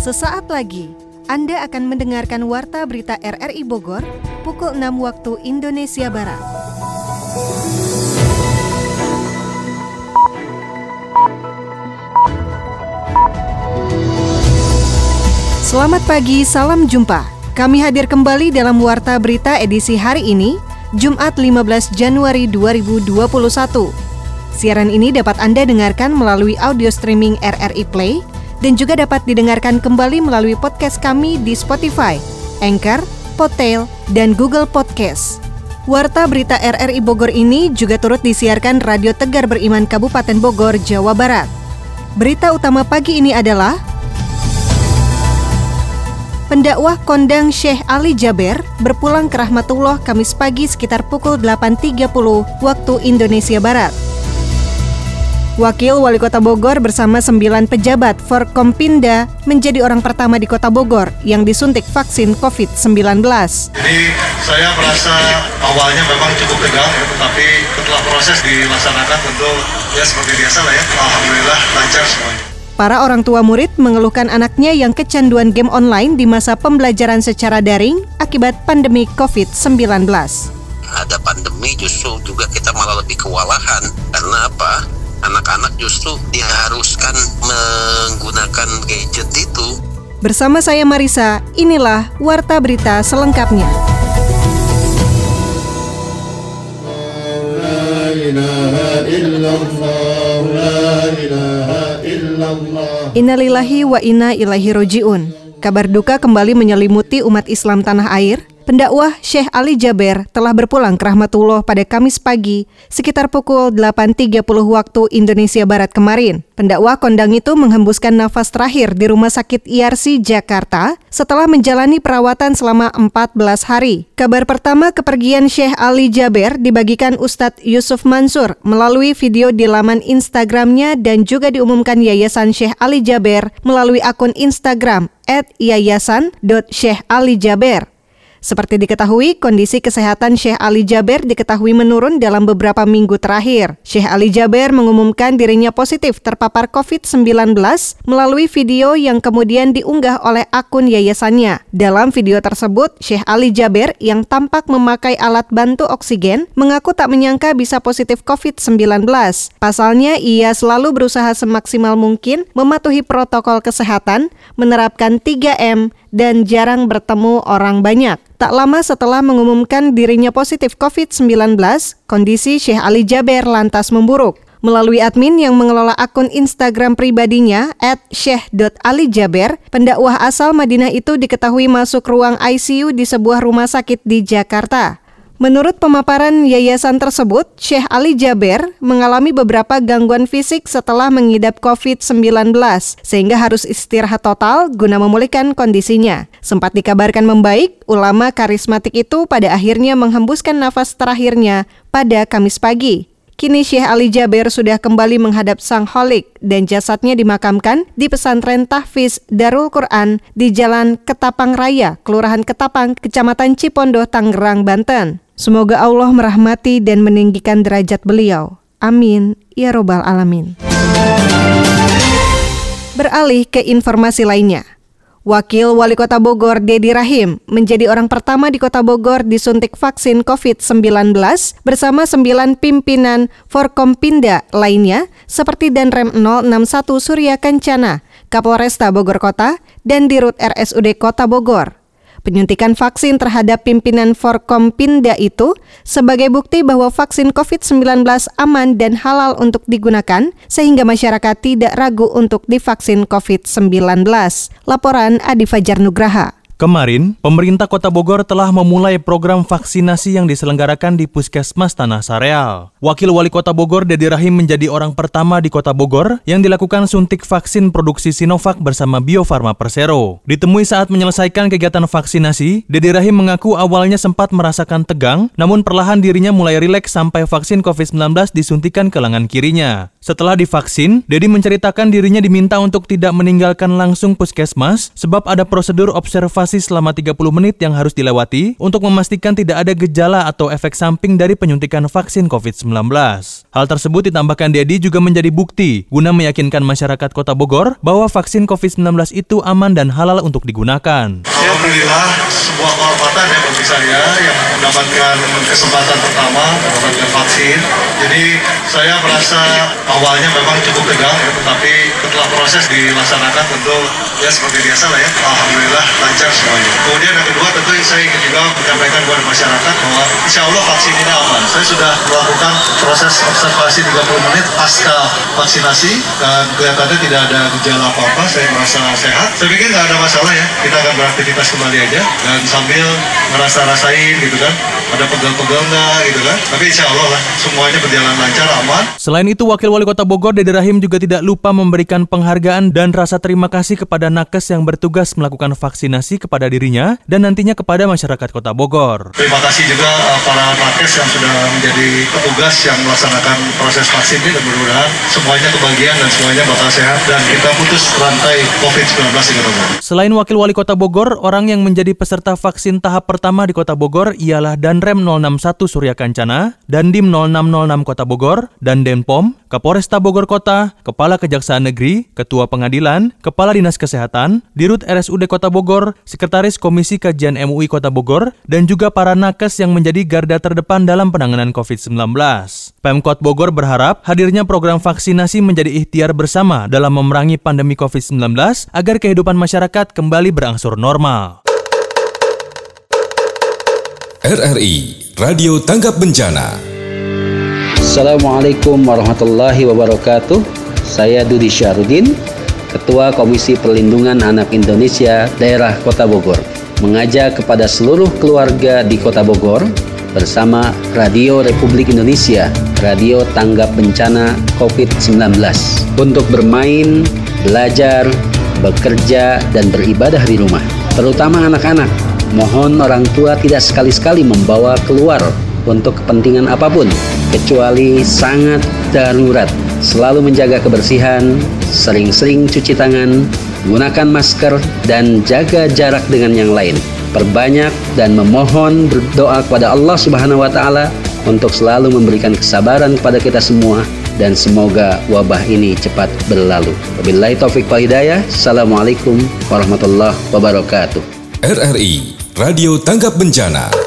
Sesaat lagi, Anda akan mendengarkan Warta Berita RRI Bogor pukul 6 waktu Indonesia Barat. Selamat pagi, salam jumpa. Kami hadir kembali dalam Warta Berita edisi hari ini, Jumat 15 Januari 2021. Siaran ini dapat Anda dengarkan melalui audio streaming RRI Play dan juga dapat didengarkan kembali melalui podcast kami di Spotify, Anchor, Podtail, dan Google Podcast. Warta berita RRI Bogor ini juga turut disiarkan Radio Tegar Beriman Kabupaten Bogor, Jawa Barat. Berita utama pagi ini adalah Pendakwah kondang Syekh Ali Jaber berpulang ke Rahmatullah Kamis pagi sekitar pukul 8.30 waktu Indonesia Barat. Wakil Wali Kota Bogor bersama sembilan pejabat Forkompinda menjadi orang pertama di Kota Bogor yang disuntik vaksin COVID-19. Jadi saya merasa awalnya memang cukup tegang, tapi setelah proses dilaksanakan tentu ya seperti biasa lah ya. Alhamdulillah lancar semuanya. Para orang tua murid mengeluhkan anaknya yang kecanduan game online di masa pembelajaran secara daring akibat pandemi COVID-19. Ada pandemi justru juga kita malah lebih kewalahan. Karena apa? Anak-anak justru diharuskan menggunakan gadget itu. Bersama saya Marisa, inilah Warta Berita selengkapnya. Innalillahi wa inna ilaihi roji'un. Kabar duka kembali menyelimuti umat Islam tanah air Pendakwah Syekh Ali Jaber telah berpulang ke Rahmatullah pada Kamis pagi sekitar pukul 8.30 waktu Indonesia Barat kemarin. Pendakwah kondang itu menghembuskan nafas terakhir di Rumah Sakit IRC Jakarta setelah menjalani perawatan selama 14 hari. Kabar pertama kepergian Syekh Ali Jaber dibagikan Ustadz Yusuf Mansur melalui video di laman Instagramnya dan juga diumumkan Yayasan Syekh Ali Jaber melalui akun Instagram at yayasan.syekhalijaber. Seperti diketahui, kondisi kesehatan Syekh Ali Jaber diketahui menurun dalam beberapa minggu terakhir. Syekh Ali Jaber mengumumkan dirinya positif terpapar COVID-19 melalui video yang kemudian diunggah oleh akun yayasannya. Dalam video tersebut, Syekh Ali Jaber yang tampak memakai alat bantu oksigen mengaku tak menyangka bisa positif COVID-19. Pasalnya, ia selalu berusaha semaksimal mungkin mematuhi protokol kesehatan, menerapkan 3M, dan jarang bertemu orang banyak. Tak lama setelah mengumumkan dirinya positif COVID-19, kondisi Syekh Ali Jaber lantas memburuk. Melalui admin yang mengelola akun Instagram pribadinya at syekh.alijaber, pendakwah asal Madinah itu diketahui masuk ruang ICU di sebuah rumah sakit di Jakarta. Menurut pemaparan yayasan tersebut, Syekh Ali Jaber mengalami beberapa gangguan fisik setelah mengidap COVID-19, sehingga harus istirahat total guna memulihkan kondisinya. Sempat dikabarkan membaik, ulama karismatik itu pada akhirnya menghembuskan nafas terakhirnya pada Kamis pagi. Kini Syekh Ali Jaber sudah kembali menghadap Sang Holik dan jasadnya dimakamkan di pesantren Tahfiz Darul Quran di Jalan Ketapang Raya, Kelurahan Ketapang, Kecamatan Cipondoh, Tangerang, Banten. Semoga Allah merahmati dan meninggikan derajat beliau. Amin. Ya Robbal Alamin. Beralih ke informasi lainnya. Wakil Wali Kota Bogor, Dedi Rahim, menjadi orang pertama di Kota Bogor disuntik vaksin COVID-19 bersama sembilan pimpinan Forkompinda lainnya seperti Danrem 061 Surya Kencana, Kapolresta Bogor Kota, dan Dirut RSUD Kota Bogor. Penyuntikan vaksin terhadap pimpinan Forkompinda itu sebagai bukti bahwa vaksin COVID-19 aman dan halal untuk digunakan sehingga masyarakat tidak ragu untuk divaksin COVID-19. Laporan Adi Fajar Nugraha. Kemarin, pemerintah Kota Bogor telah memulai program vaksinasi yang diselenggarakan di Puskesmas Tanah Sareal. Wakil Wali Kota Bogor, Dedi Rahim menjadi orang pertama di Kota Bogor yang dilakukan suntik vaksin produksi Sinovac bersama Bio Farma Persero. Ditemui saat menyelesaikan kegiatan vaksinasi, Dedi Rahim mengaku awalnya sempat merasakan tegang, namun perlahan dirinya mulai rileks sampai vaksin COVID-19 disuntikan ke lengan kirinya. Setelah divaksin, Dedi menceritakan dirinya diminta untuk tidak meninggalkan langsung puskesmas sebab ada prosedur observasi selama 30 menit yang harus dilewati untuk memastikan tidak ada gejala atau efek samping dari penyuntikan vaksin COVID-19. Hal tersebut ditambahkan Dedi juga menjadi bukti guna meyakinkan masyarakat Kota Bogor bahwa vaksin COVID-19 itu aman dan halal untuk digunakan. Alhamdulillah sebuah kehormatan ya bagi saya yang mendapatkan kesempatan pertama mendapatkan vaksin. Jadi saya merasa awalnya memang cukup tegang ya, tetapi setelah proses dilaksanakan tentu ya seperti biasa lah ya. Alhamdulillah lancar semuanya. Kemudian yang kedua tentu saya ingin juga menyampaikan kepada masyarakat bahwa insya Allah vaksin ini aman. Saya sudah melakukan proses observasi 30 menit pasca vaksinasi dan kelihatannya tidak ada gejala apa-apa. Saya merasa sehat. Saya pikir nggak ada masalah ya. Kita akan beraktivitas kembali aja dan sambil ngerasa rasain gitu kan. Ada pegal-pegal nggak gitu kan. Tapi insya Allah lah semuanya berjalan lancar, aman. Selain itu, Wakil Wali Kota Bogor Dede Rahim juga tidak lupa memberikan penghargaan dan rasa terima kasih kepada nakes yang bertugas melakukan vaksinasi kepada dirinya dan nantinya kepada masyarakat Kota Bogor. Terima kasih juga uh, para nakes yang sudah menjadi petugas yang melaksanakan proses vaksin ini dan mudah-mudahan semuanya kebagian dan semuanya bakal sehat dan kita putus rantai COVID-19 di Kota Bogor. Selain Wakil Wali Kota Bogor, orang yang menjadi peserta vaksin tahap pertama di Kota Bogor ialah Danrem 061 Surya Kancana, Dandim 0606 Kota Bogor, dan Denpom, Kapolresta Bogor Kota, Kepala Kejaksaan Negeri, Ketua Pengadilan, Kepala Dinas Kesehatan, Dirut RSUD Kota Bogor, Sekretaris Komisi Kajian MUI Kota Bogor, dan juga para nakes yang menjadi garda terdepan dalam penanganan COVID-19. Pemkot Bogor berharap hadirnya program vaksinasi menjadi ikhtiar bersama dalam memerangi pandemi COVID-19 agar kehidupan masyarakat kembali berangsur normal. RRI Radio Tanggap Bencana. Assalamualaikum warahmatullahi wabarakatuh. Saya Dudi Syarudin, Ketua Komisi Perlindungan Anak Indonesia Daerah Kota Bogor, mengajak kepada seluruh keluarga di Kota Bogor bersama Radio Republik Indonesia, Radio Tanggap Bencana COVID-19 untuk bermain, belajar, bekerja, dan beribadah di rumah, terutama anak-anak Mohon orang tua tidak sekali-sekali membawa keluar untuk kepentingan apa pun, kecuali sangat darurat. Selalu menjaga kebersihan, sering-sering cuci tangan, gunakan masker, dan jaga jarak dengan yang lain. Perbanyak dan memohon berdoa kepada Allah Subhanahu wa Ta'ala untuk selalu memberikan kesabaran kepada kita semua dan semoga wabah ini cepat berlalu. Wabillahi taufik wa hidayah. Assalamualaikum warahmatullahi wabarakatuh. RRI Radio Tanggap Bencana.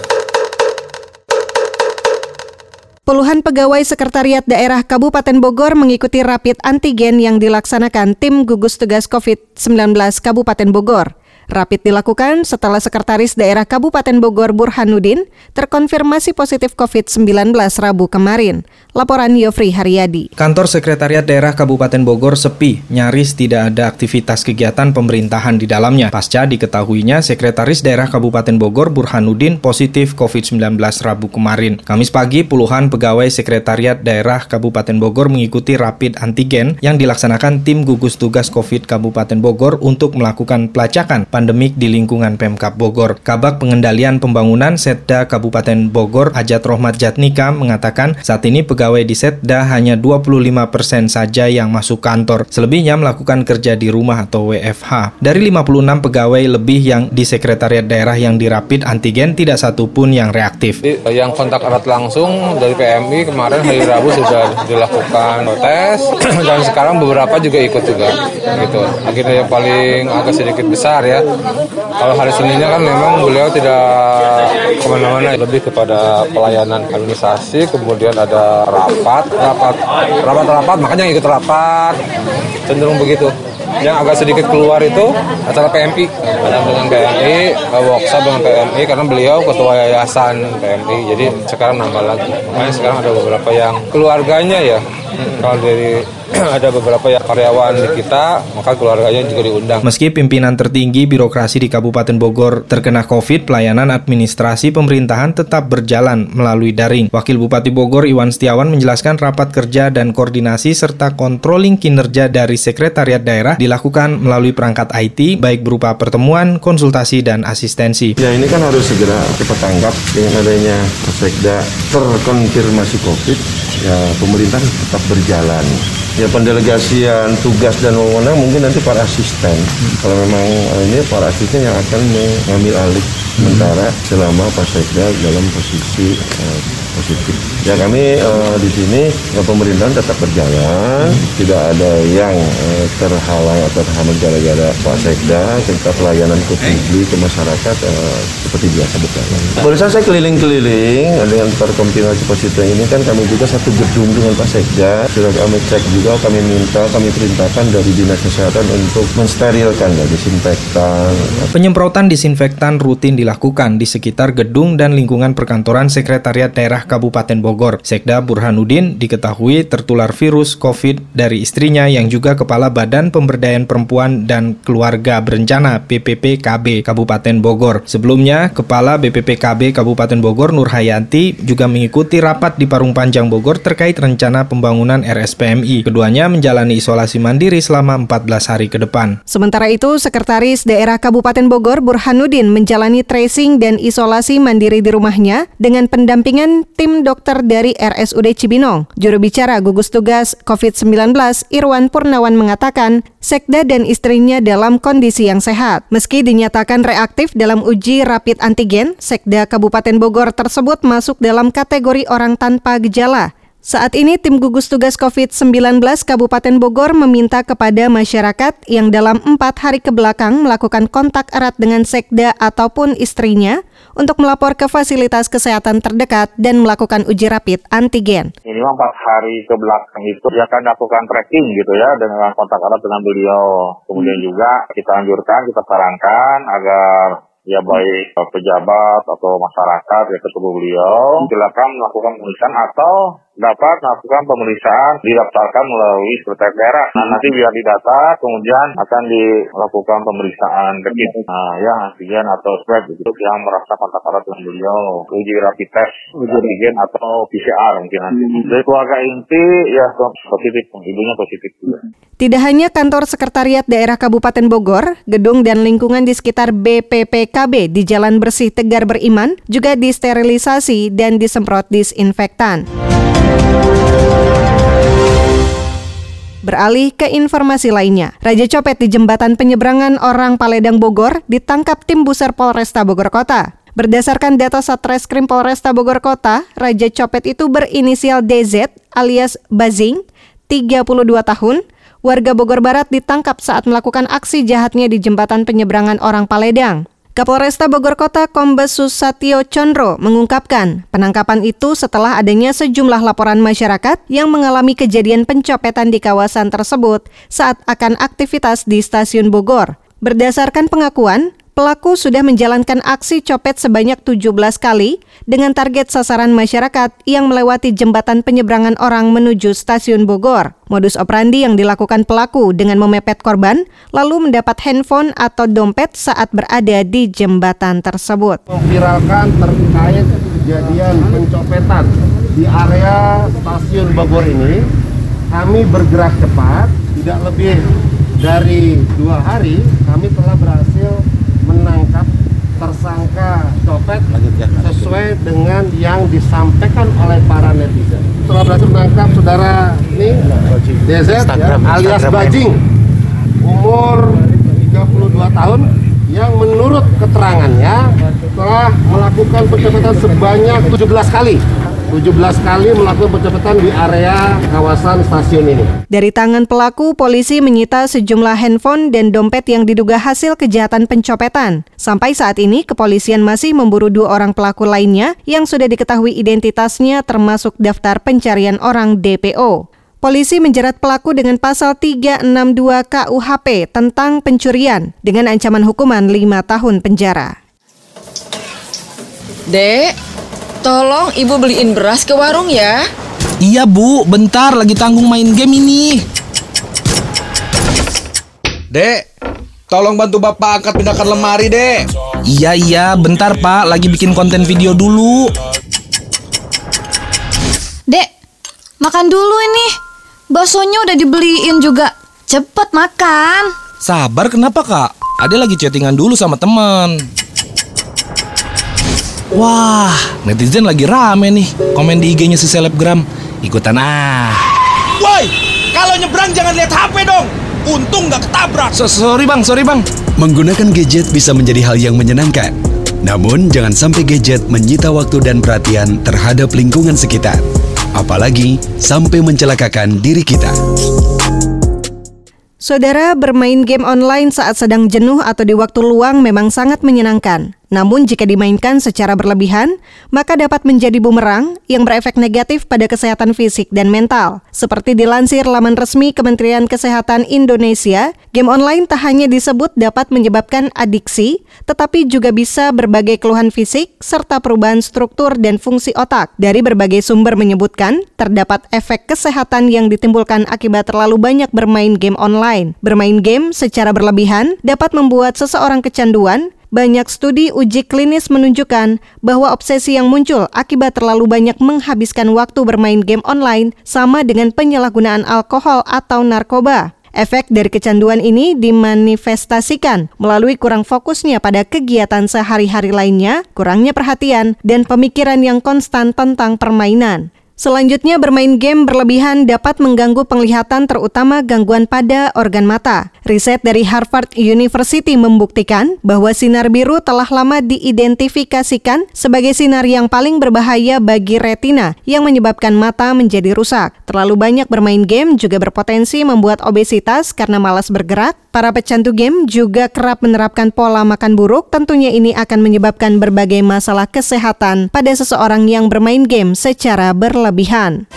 Puluhan pegawai Sekretariat Daerah Kabupaten Bogor mengikuti rapid antigen yang dilaksanakan tim gugus tugas COVID-19 Kabupaten Bogor. Rapid dilakukan setelah Sekretaris Daerah Kabupaten Bogor Burhanuddin terkonfirmasi positif COVID-19 Rabu kemarin. Laporan Yofri Haryadi. Kantor Sekretariat Daerah Kabupaten Bogor sepi, nyaris tidak ada aktivitas kegiatan pemerintahan di dalamnya. Pasca diketahuinya Sekretaris Daerah Kabupaten Bogor Burhanuddin positif COVID-19 Rabu kemarin. Kamis pagi, puluhan pegawai Sekretariat Daerah Kabupaten Bogor mengikuti rapid antigen yang dilaksanakan tim gugus tugas COVID Kabupaten Bogor untuk melakukan pelacakan pandemik di lingkungan Pemkap Bogor. Kabak Pengendalian Pembangunan Setda Kabupaten Bogor Ajat Rohmat Jatnika mengatakan saat ini pegawai di Setda hanya 25% persen saja yang masuk kantor. Selebihnya melakukan kerja di rumah atau WFH. Dari 56 pegawai lebih yang di Sekretariat Daerah yang dirapid antigen tidak satu pun yang reaktif. Yang kontak erat langsung dari PMI kemarin hari Rabu sudah dilakukan tes dan sekarang beberapa juga ikut juga gitu. Akhirnya yang paling agak sedikit besar ya kalau hari Seninnya kan memang beliau tidak ke mana-mana, lebih kepada pelayanan administrasi, kemudian ada rapat, rapat, rapat-rapat, makanya ikut rapat, cenderung begitu. Yang agak sedikit keluar itu acara PMI, dengan PMI, workshop dengan PMI, karena beliau ketua yayasan PMI, jadi sekarang nambah lagi. Makanya sekarang ada beberapa yang keluarganya ya, kalau dari ada beberapa ya karyawan di kita, maka keluarganya juga diundang. Meski pimpinan tertinggi birokrasi di Kabupaten Bogor terkena COVID, pelayanan administrasi pemerintahan tetap berjalan melalui daring. Wakil Bupati Bogor Iwan Setiawan menjelaskan rapat kerja dan koordinasi serta controlling kinerja dari Sekretariat Daerah dilakukan melalui perangkat IT, baik berupa pertemuan, konsultasi, dan asistensi. Ya ini kan harus segera cepat tanggap dengan adanya Sekda terkonfirmasi COVID, ya pemerintah tetap berjalan. Ya pendelegasian tugas dan wewenang mungkin nanti para asisten. Kalau memang ini para asisten yang akan mengambil alih sementara selama Pak Sekda dalam posisi uh, positif. Ya kami uh, di sini ya, pemerintahan tetap berjalan, tidak ada yang uh, terhalang atau terhambat gara-gara Pak Sekda, tetap pelayanan ke publik ke masyarakat uh, seperti biasa berjalan. Barusan saya keliling-keliling dengan terkonfirmasi positif ini kan kami juga satu gedung dengan Pak Sekda, sudah kami cek juga, kami minta, kami perintahkan dari dinas kesehatan untuk mensterilkan ya, disinfektan. Penyemprotan disinfektan rutin dilakukan di sekitar gedung dan lingkungan perkantoran Sekretariat Daerah Kabupaten Bogor. Sekda Burhanuddin diketahui tertular virus COVID dari istrinya yang juga Kepala Badan Pemberdayaan Perempuan dan Keluarga Berencana BPPKB Kabupaten Bogor. Sebelumnya, Kepala BPPKB Kabupaten Bogor Nur Hayanti juga mengikuti rapat di Parung Panjang Bogor terkait rencana pembangunan RSPMI. Keduanya menjalani isolasi mandiri selama 14 hari ke depan. Sementara itu, Sekretaris Daerah Kabupaten Bogor Burhanuddin menjalani tracing dan isolasi mandiri di rumahnya dengan pendampingan tim dokter dari RSUD Cibinong. Juru bicara gugus tugas COVID-19 Irwan Purnawan mengatakan, Sekda dan istrinya dalam kondisi yang sehat. Meski dinyatakan reaktif dalam uji rapid antigen, Sekda Kabupaten Bogor tersebut masuk dalam kategori orang tanpa gejala. Saat ini tim gugus tugas COVID-19 Kabupaten Bogor meminta kepada masyarakat yang dalam empat hari ke belakang melakukan kontak erat dengan sekda ataupun istrinya untuk melapor ke fasilitas kesehatan terdekat dan melakukan uji rapid antigen. Minimal empat hari ke belakang itu ya akan lakukan tracking gitu ya dengan kontak erat dengan beliau. Kemudian juga kita anjurkan, kita sarankan agar ya baik pejabat atau masyarakat ya ketemu beliau silakan melakukan pemeriksaan atau dapat melakukan pemeriksaan didaftarkan melalui sekretariat daerah. Nah nanti biar didata kemudian akan dilakukan pemeriksaan kredit. Nah ya antigen atau swab gitu yang merasa kontak erat dengan beliau uji rapid test, uji antigen atau PCR mungkin nanti. Dari keluarga inti ya positif, ibunya positif juga. Tidak hanya kantor sekretariat daerah Kabupaten Bogor, gedung dan lingkungan di sekitar BPPKB di Jalan Bersih Tegar Beriman juga disterilisasi dan disemprot disinfektan. Beralih ke informasi lainnya, Raja Copet di jembatan penyeberangan orang Paledang Bogor ditangkap tim Buser Polresta Bogor Kota. Berdasarkan data Satreskrim Polresta Bogor Kota, Raja Copet itu berinisial DZ alias Bazing, 32 tahun, warga Bogor Barat ditangkap saat melakukan aksi jahatnya di jembatan penyeberangan orang Paledang. Kapolresta Bogor Kota Kombes Susatyo Chondro mengungkapkan penangkapan itu setelah adanya sejumlah laporan masyarakat yang mengalami kejadian pencopetan di kawasan tersebut saat akan aktivitas di stasiun Bogor. Berdasarkan pengakuan, Pelaku sudah menjalankan aksi copet sebanyak 17 kali dengan target sasaran masyarakat yang melewati jembatan penyeberangan orang menuju stasiun Bogor. Modus operandi yang dilakukan pelaku dengan memepet korban lalu mendapat handphone atau dompet saat berada di jembatan tersebut. Memviralkan terkait kejadian pencopetan di area stasiun Bogor ini, kami bergerak cepat, tidak lebih dari dua hari kami telah berhasil menangkap tersangka copet sesuai dengan yang disampaikan oleh para netizen. Setelah berhasil menangkap saudara ini DZ ya, alias Bajing. Umur 32 tahun yang menurut keterangannya telah melakukan pencopetan sebanyak 17 kali 17 kali melakukan pencopetan di area kawasan stasiun ini. Dari tangan pelaku, polisi menyita sejumlah handphone dan dompet yang diduga hasil kejahatan pencopetan. Sampai saat ini, kepolisian masih memburu dua orang pelaku lainnya yang sudah diketahui identitasnya termasuk daftar pencarian orang DPO. Polisi menjerat pelaku dengan pasal 362 KUHP tentang pencurian dengan ancaman hukuman 5 tahun penjara. Dek, Tolong ibu beliin beras ke warung ya. Iya bu, bentar lagi tanggung main game ini. Dek, tolong bantu Bapak angkat pindahkan lemari, Dek. Iya, iya, bentar Pak, lagi bikin konten video dulu. Dek, makan dulu ini. Baksonya udah dibeliin juga. Cepet makan. Sabar kenapa kak? Ade lagi chattingan dulu sama teman. Wah, netizen lagi rame nih. Komen di IG-nya si selebgram. Ikutan ah. Woi, kalau nyebrang jangan lihat HP dong. Untung nggak ketabrak. So, sorry bang, sorry bang. Menggunakan gadget bisa menjadi hal yang menyenangkan. Namun jangan sampai gadget menyita waktu dan perhatian terhadap lingkungan sekitar. Apalagi sampai mencelakakan diri kita. Saudara bermain game online saat sedang jenuh atau di waktu luang memang sangat menyenangkan. Namun jika dimainkan secara berlebihan, maka dapat menjadi bumerang yang berefek negatif pada kesehatan fisik dan mental. Seperti dilansir laman resmi Kementerian Kesehatan Indonesia, game online tak hanya disebut dapat menyebabkan adiksi, tetapi juga bisa berbagai keluhan fisik serta perubahan struktur dan fungsi otak. Dari berbagai sumber menyebutkan, terdapat efek kesehatan yang ditimbulkan akibat terlalu banyak bermain game online. Bermain game secara berlebihan dapat membuat seseorang kecanduan, banyak studi uji klinis menunjukkan bahwa obsesi yang muncul akibat terlalu banyak menghabiskan waktu bermain game online sama dengan penyalahgunaan alkohol atau narkoba. Efek dari kecanduan ini dimanifestasikan melalui kurang fokusnya pada kegiatan sehari-hari lainnya, kurangnya perhatian, dan pemikiran yang konstan tentang permainan. Selanjutnya, bermain game berlebihan dapat mengganggu penglihatan terutama gangguan pada organ mata. Riset dari Harvard University membuktikan bahwa sinar biru telah lama diidentifikasikan sebagai sinar yang paling berbahaya bagi retina yang menyebabkan mata menjadi rusak. Terlalu banyak bermain game juga berpotensi membuat obesitas karena malas bergerak. Para pecandu game juga kerap menerapkan pola makan buruk. Tentunya ini akan menyebabkan berbagai masalah kesehatan pada seseorang yang bermain game secara berlebihan berlebihan.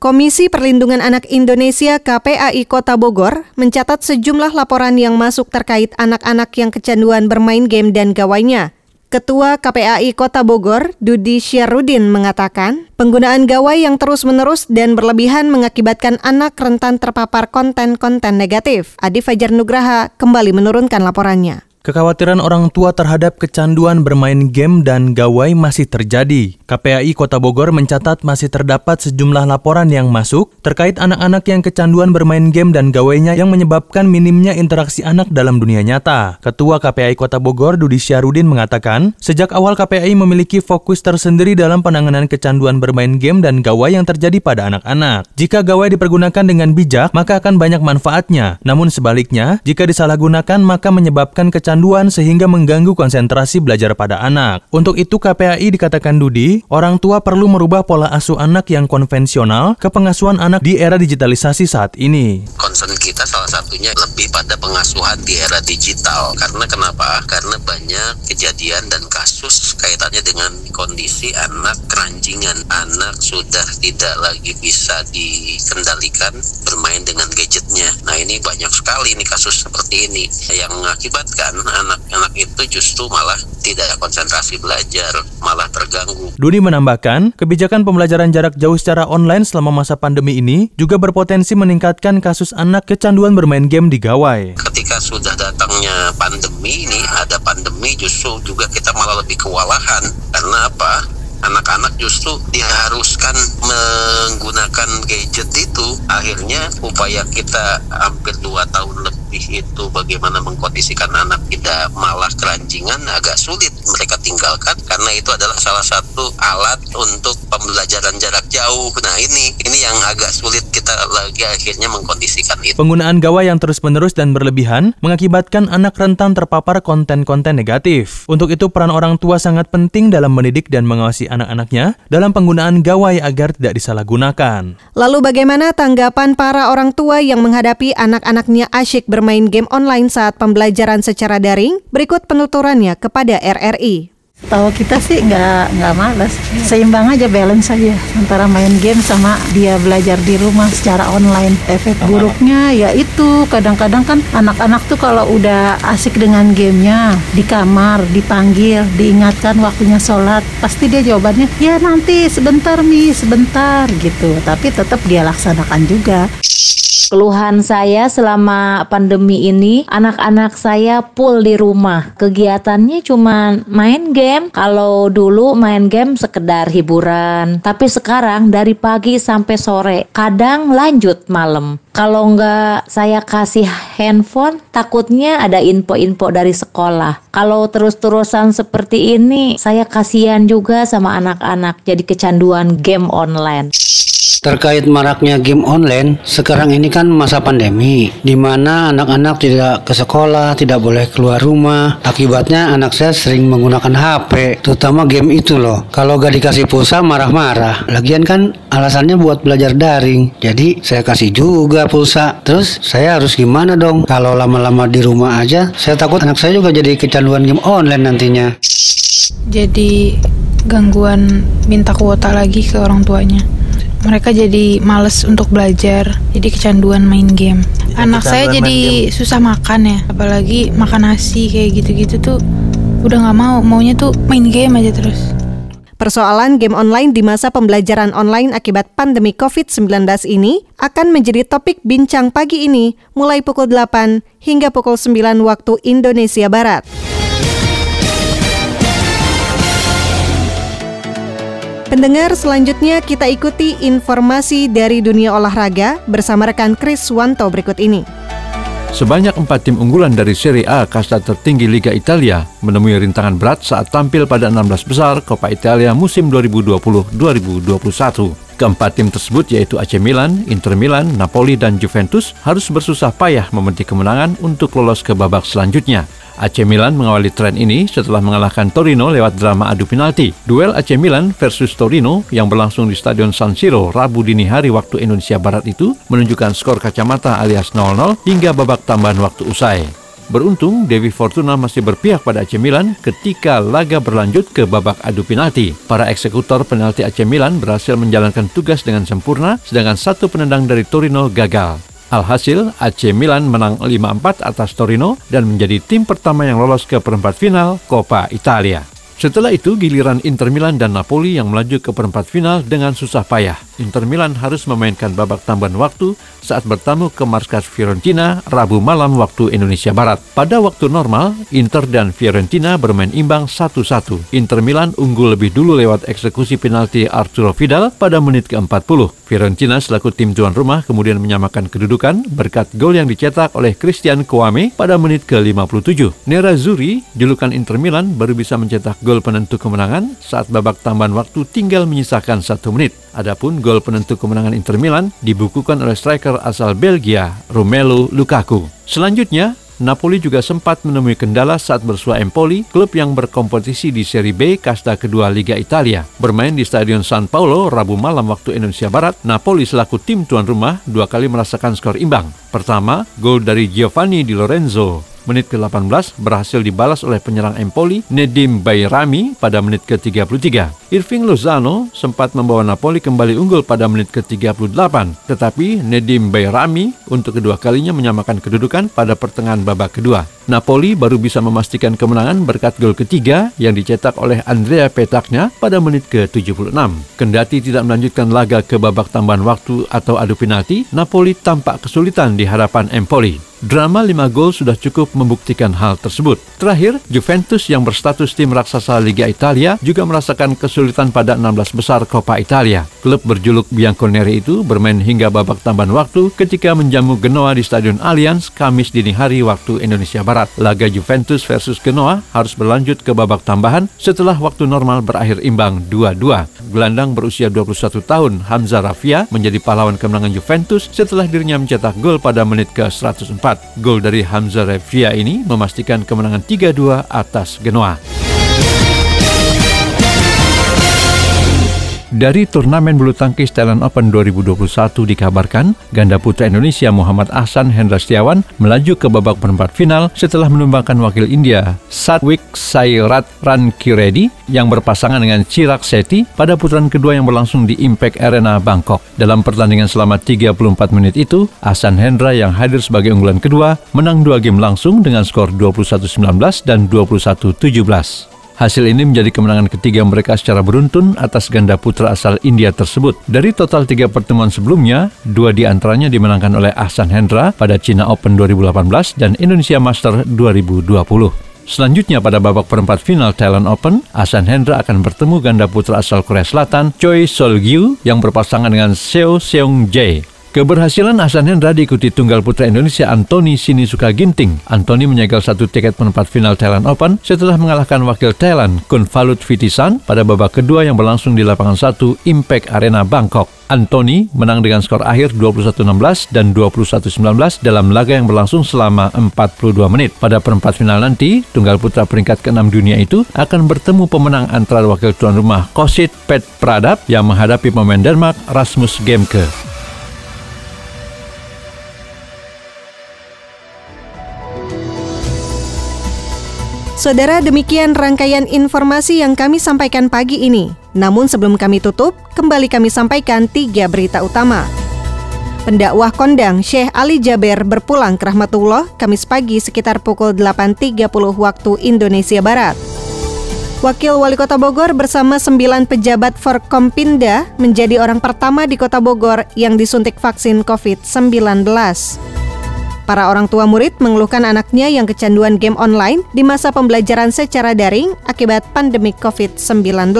Komisi Perlindungan Anak Indonesia KPAI Kota Bogor mencatat sejumlah laporan yang masuk terkait anak-anak yang kecanduan bermain game dan gawainya. Ketua KPAI Kota Bogor, Dudi Syarudin mengatakan, penggunaan gawai yang terus-menerus dan berlebihan mengakibatkan anak rentan terpapar konten-konten negatif. Adi Fajar Nugraha kembali menurunkan laporannya. Kekhawatiran orang tua terhadap kecanduan bermain game dan gawai masih terjadi. KPAI Kota Bogor mencatat masih terdapat sejumlah laporan yang masuk terkait anak-anak yang kecanduan bermain game dan gawainya yang menyebabkan minimnya interaksi anak dalam dunia nyata. Ketua KPAI Kota Bogor Dudi Syarudin mengatakan, sejak awal KPAI memiliki fokus tersendiri dalam penanganan kecanduan bermain game dan gawai yang terjadi pada anak-anak. Jika gawai dipergunakan dengan bijak, maka akan banyak manfaatnya. Namun sebaliknya, jika disalahgunakan maka menyebabkan kecanduan kecanduan sehingga mengganggu konsentrasi belajar pada anak. Untuk itu KPAI dikatakan Dudi, orang tua perlu merubah pola asuh anak yang konvensional ke pengasuhan anak di era digitalisasi saat ini. Concern kita salah satunya lebih pada pengasuhan di era digital. Karena kenapa? Karena banyak kejadian dan kasus kaitannya dengan kondisi anak keranjingan. Anak sudah tidak lagi bisa dikendalikan bermain dengan gadgetnya. Nah ini banyak sekali nih kasus seperti ini yang mengakibatkan anak-anak itu justru malah tidak konsentrasi belajar, malah terganggu. Duni menambahkan, kebijakan pembelajaran jarak jauh secara online selama masa pandemi ini juga berpotensi meningkatkan kasus anak kecanduan bermain game di gawai. Ketika sudah datangnya pandemi ini, ada pandemi justru juga kita malah lebih kewalahan. Karena apa? anak-anak justru diharuskan menggunakan gadget itu akhirnya upaya kita hampir dua tahun lebih itu bagaimana mengkondisikan anak. Tidak malah keranjingan agak sulit mereka tinggalkan karena itu adalah salah satu alat untuk pembelajaran jarak jauh. Nah ini ini yang agak sulit kita lagi akhirnya mengkondisikan itu. Penggunaan gawai yang terus-menerus dan berlebihan mengakibatkan anak rentan terpapar konten-konten negatif. Untuk itu peran orang tua sangat penting dalam mendidik dan mengawasi anak-anaknya dalam penggunaan gawai agar tidak disalahgunakan. Lalu bagaimana tanggapan para orang tua yang menghadapi anak-anaknya asyik bermain game online saat pembelajaran secara daring? Berikut penuturannya kepada RRI. Tahu kita sih nggak nggak males, seimbang aja balance saja antara main game sama dia belajar di rumah secara online. Efek buruknya ya itu kadang-kadang kan anak-anak tuh kalau udah asik dengan gamenya di kamar dipanggil diingatkan waktunya sholat pasti dia jawabannya ya nanti sebentar mi sebentar gitu tapi tetap dia laksanakan juga. Keluhan saya selama pandemi ini, anak-anak saya full di rumah. Kegiatannya cuma main game. Kalau dulu main game sekedar hiburan, tapi sekarang dari pagi sampai sore, kadang lanjut malam. Kalau nggak saya kasih handphone, takutnya ada info-info dari sekolah. Kalau terus-terusan seperti ini, saya kasihan juga sama anak-anak jadi kecanduan game online. Terkait maraknya game online, sekarang ini kan masa pandemi, di mana anak-anak tidak ke sekolah, tidak boleh keluar rumah. Akibatnya anak saya sering menggunakan HP, terutama game itu loh. Kalau gak dikasih pulsa marah-marah. Lagian kan alasannya buat belajar daring, jadi saya kasih juga pulsa. Terus saya harus gimana dong? Kalau lama-lama di rumah aja, saya takut anak saya juga jadi kecanduan game online nantinya. Jadi gangguan minta kuota lagi ke orang tuanya mereka jadi males untuk belajar, jadi kecanduan main game. Anak saya jadi susah makan ya, apalagi makan nasi kayak gitu-gitu tuh udah nggak mau, maunya tuh main game aja terus. Persoalan game online di masa pembelajaran online akibat pandemi COVID-19 ini akan menjadi topik bincang pagi ini mulai pukul 8 hingga pukul 9 waktu Indonesia Barat. Pendengar selanjutnya kita ikuti informasi dari dunia olahraga bersama rekan Chris Wanto berikut ini. Sebanyak empat tim unggulan dari Serie A kasta tertinggi Liga Italia menemui rintangan berat saat tampil pada 16 besar Coppa Italia musim 2020-2021. Keempat tim tersebut yaitu AC Milan, Inter Milan, Napoli, dan Juventus harus bersusah payah memetik kemenangan untuk lolos ke babak selanjutnya. AC Milan mengawali tren ini setelah mengalahkan Torino lewat drama adu penalti. Duel AC Milan versus Torino yang berlangsung di Stadion San Siro Rabu dini hari waktu Indonesia Barat itu menunjukkan skor kacamata alias 0-0 hingga babak tambahan waktu usai. Beruntung, Dewi Fortuna masih berpihak pada AC Milan ketika laga berlanjut ke babak adu penalti. Para eksekutor penalti AC Milan berhasil menjalankan tugas dengan sempurna, sedangkan satu penendang dari Torino gagal. Alhasil, AC Milan menang 5-4 atas Torino dan menjadi tim pertama yang lolos ke perempat final Coppa Italia. Setelah itu, giliran Inter Milan dan Napoli yang melaju ke perempat final dengan susah payah. Inter Milan harus memainkan babak tambahan waktu saat bertamu ke markas Fiorentina Rabu malam waktu Indonesia Barat. Pada waktu normal, Inter dan Fiorentina bermain imbang 1-1. Inter Milan unggul lebih dulu lewat eksekusi penalti Arturo Vidal pada menit ke-40. Fiorentina selaku tim tuan rumah kemudian menyamakan kedudukan berkat gol yang dicetak oleh Christian Kouame pada menit ke-57. Nerazzurri, julukan Inter Milan, baru bisa mencetak gol penentu kemenangan saat babak tambahan waktu tinggal menyisakan satu menit. Adapun gol penentu kemenangan Inter Milan dibukukan oleh striker asal Belgia, Romelu Lukaku. Selanjutnya, Napoli juga sempat menemui kendala saat bersua Empoli, klub yang berkompetisi di Serie B kasta kedua Liga Italia. Bermain di Stadion San Paulo Rabu malam waktu Indonesia Barat, Napoli selaku tim tuan rumah dua kali merasakan skor imbang. Pertama, gol dari Giovanni Di Lorenzo menit ke-18 berhasil dibalas oleh penyerang Empoli Nedim Bayrami pada menit ke-33. Irving Lozano sempat membawa Napoli kembali unggul pada menit ke-38, tetapi Nedim Bayrami untuk kedua kalinya menyamakan kedudukan pada pertengahan babak kedua. Napoli baru bisa memastikan kemenangan berkat gol ketiga yang dicetak oleh Andrea Petaknya pada menit ke-76. Kendati tidak melanjutkan laga ke babak tambahan waktu atau adu penalti, Napoli tampak kesulitan di hadapan Empoli. Drama 5 gol sudah cukup membuktikan hal tersebut. Terakhir, Juventus yang berstatus tim raksasa Liga Italia juga merasakan kesulitan pada 16 besar Coppa Italia. Klub berjuluk Bianconeri itu bermain hingga babak tambahan waktu ketika menjamu Genoa di Stadion Allianz Kamis dini hari waktu Indonesia Barat. Laga Juventus versus Genoa harus berlanjut ke babak tambahan setelah waktu normal berakhir imbang 2-2. Gelandang berusia 21 tahun Hamza Rafia menjadi pahlawan kemenangan Juventus setelah dirinya mencetak gol pada menit ke-104. Gol dari Hamza Revia ini memastikan kemenangan 3-2 atas Genoa. Dari turnamen bulu tangkis Thailand Open 2021 dikabarkan, ganda putra Indonesia Muhammad Ahsan Hendra Setiawan melaju ke babak perempat final setelah menumbangkan wakil India Satwik Sairat Rankiredi yang berpasangan dengan Chirag Seti pada putaran kedua yang berlangsung di Impact Arena Bangkok. Dalam pertandingan selama 34 menit itu, Ahsan Hendra yang hadir sebagai unggulan kedua menang dua game langsung dengan skor 21-19 dan 21-17. Hasil ini menjadi kemenangan ketiga mereka secara beruntun atas ganda putra asal India tersebut. Dari total tiga pertemuan sebelumnya, dua di antaranya dimenangkan oleh Ahsan Hendra pada China Open 2018 dan Indonesia Master 2020. Selanjutnya pada babak perempat final Thailand Open, Ahsan Hendra akan bertemu ganda putra asal Korea Selatan Choi Sol-gyu yang berpasangan dengan Seo Seong-jae. Keberhasilan Hasan Hendra diikuti tunggal putra Indonesia Antoni Sinisuka Ginting. Antoni menyegel satu tiket penempat final Thailand Open setelah mengalahkan wakil Thailand Kunfalut Vitisan pada babak kedua yang berlangsung di lapangan 1 Impact Arena Bangkok. Antoni menang dengan skor akhir 21-16 dan 21-19 dalam laga yang berlangsung selama 42 menit. Pada perempat final nanti, tunggal putra peringkat ke-6 dunia itu akan bertemu pemenang antara wakil tuan rumah Kosit Pet Pradap yang menghadapi pemain Denmark Rasmus Gemke. Saudara, demikian rangkaian informasi yang kami sampaikan pagi ini. Namun sebelum kami tutup, kembali kami sampaikan tiga berita utama. Pendakwah kondang Syekh Ali Jaber berpulang ke Rahmatullah Kamis pagi sekitar pukul 8.30 waktu Indonesia Barat. Wakil Wali Kota Bogor bersama sembilan pejabat Forkompinda menjadi orang pertama di Kota Bogor yang disuntik vaksin COVID-19. Para orang tua murid mengeluhkan anaknya yang kecanduan game online di masa pembelajaran secara daring akibat pandemi COVID-19.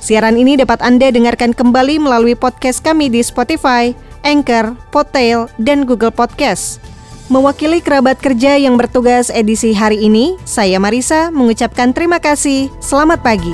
Siaran ini dapat Anda dengarkan kembali melalui podcast kami di Spotify, Anchor, Potail, dan Google Podcast. Mewakili kerabat kerja yang bertugas edisi hari ini, saya Marisa mengucapkan terima kasih. Selamat pagi.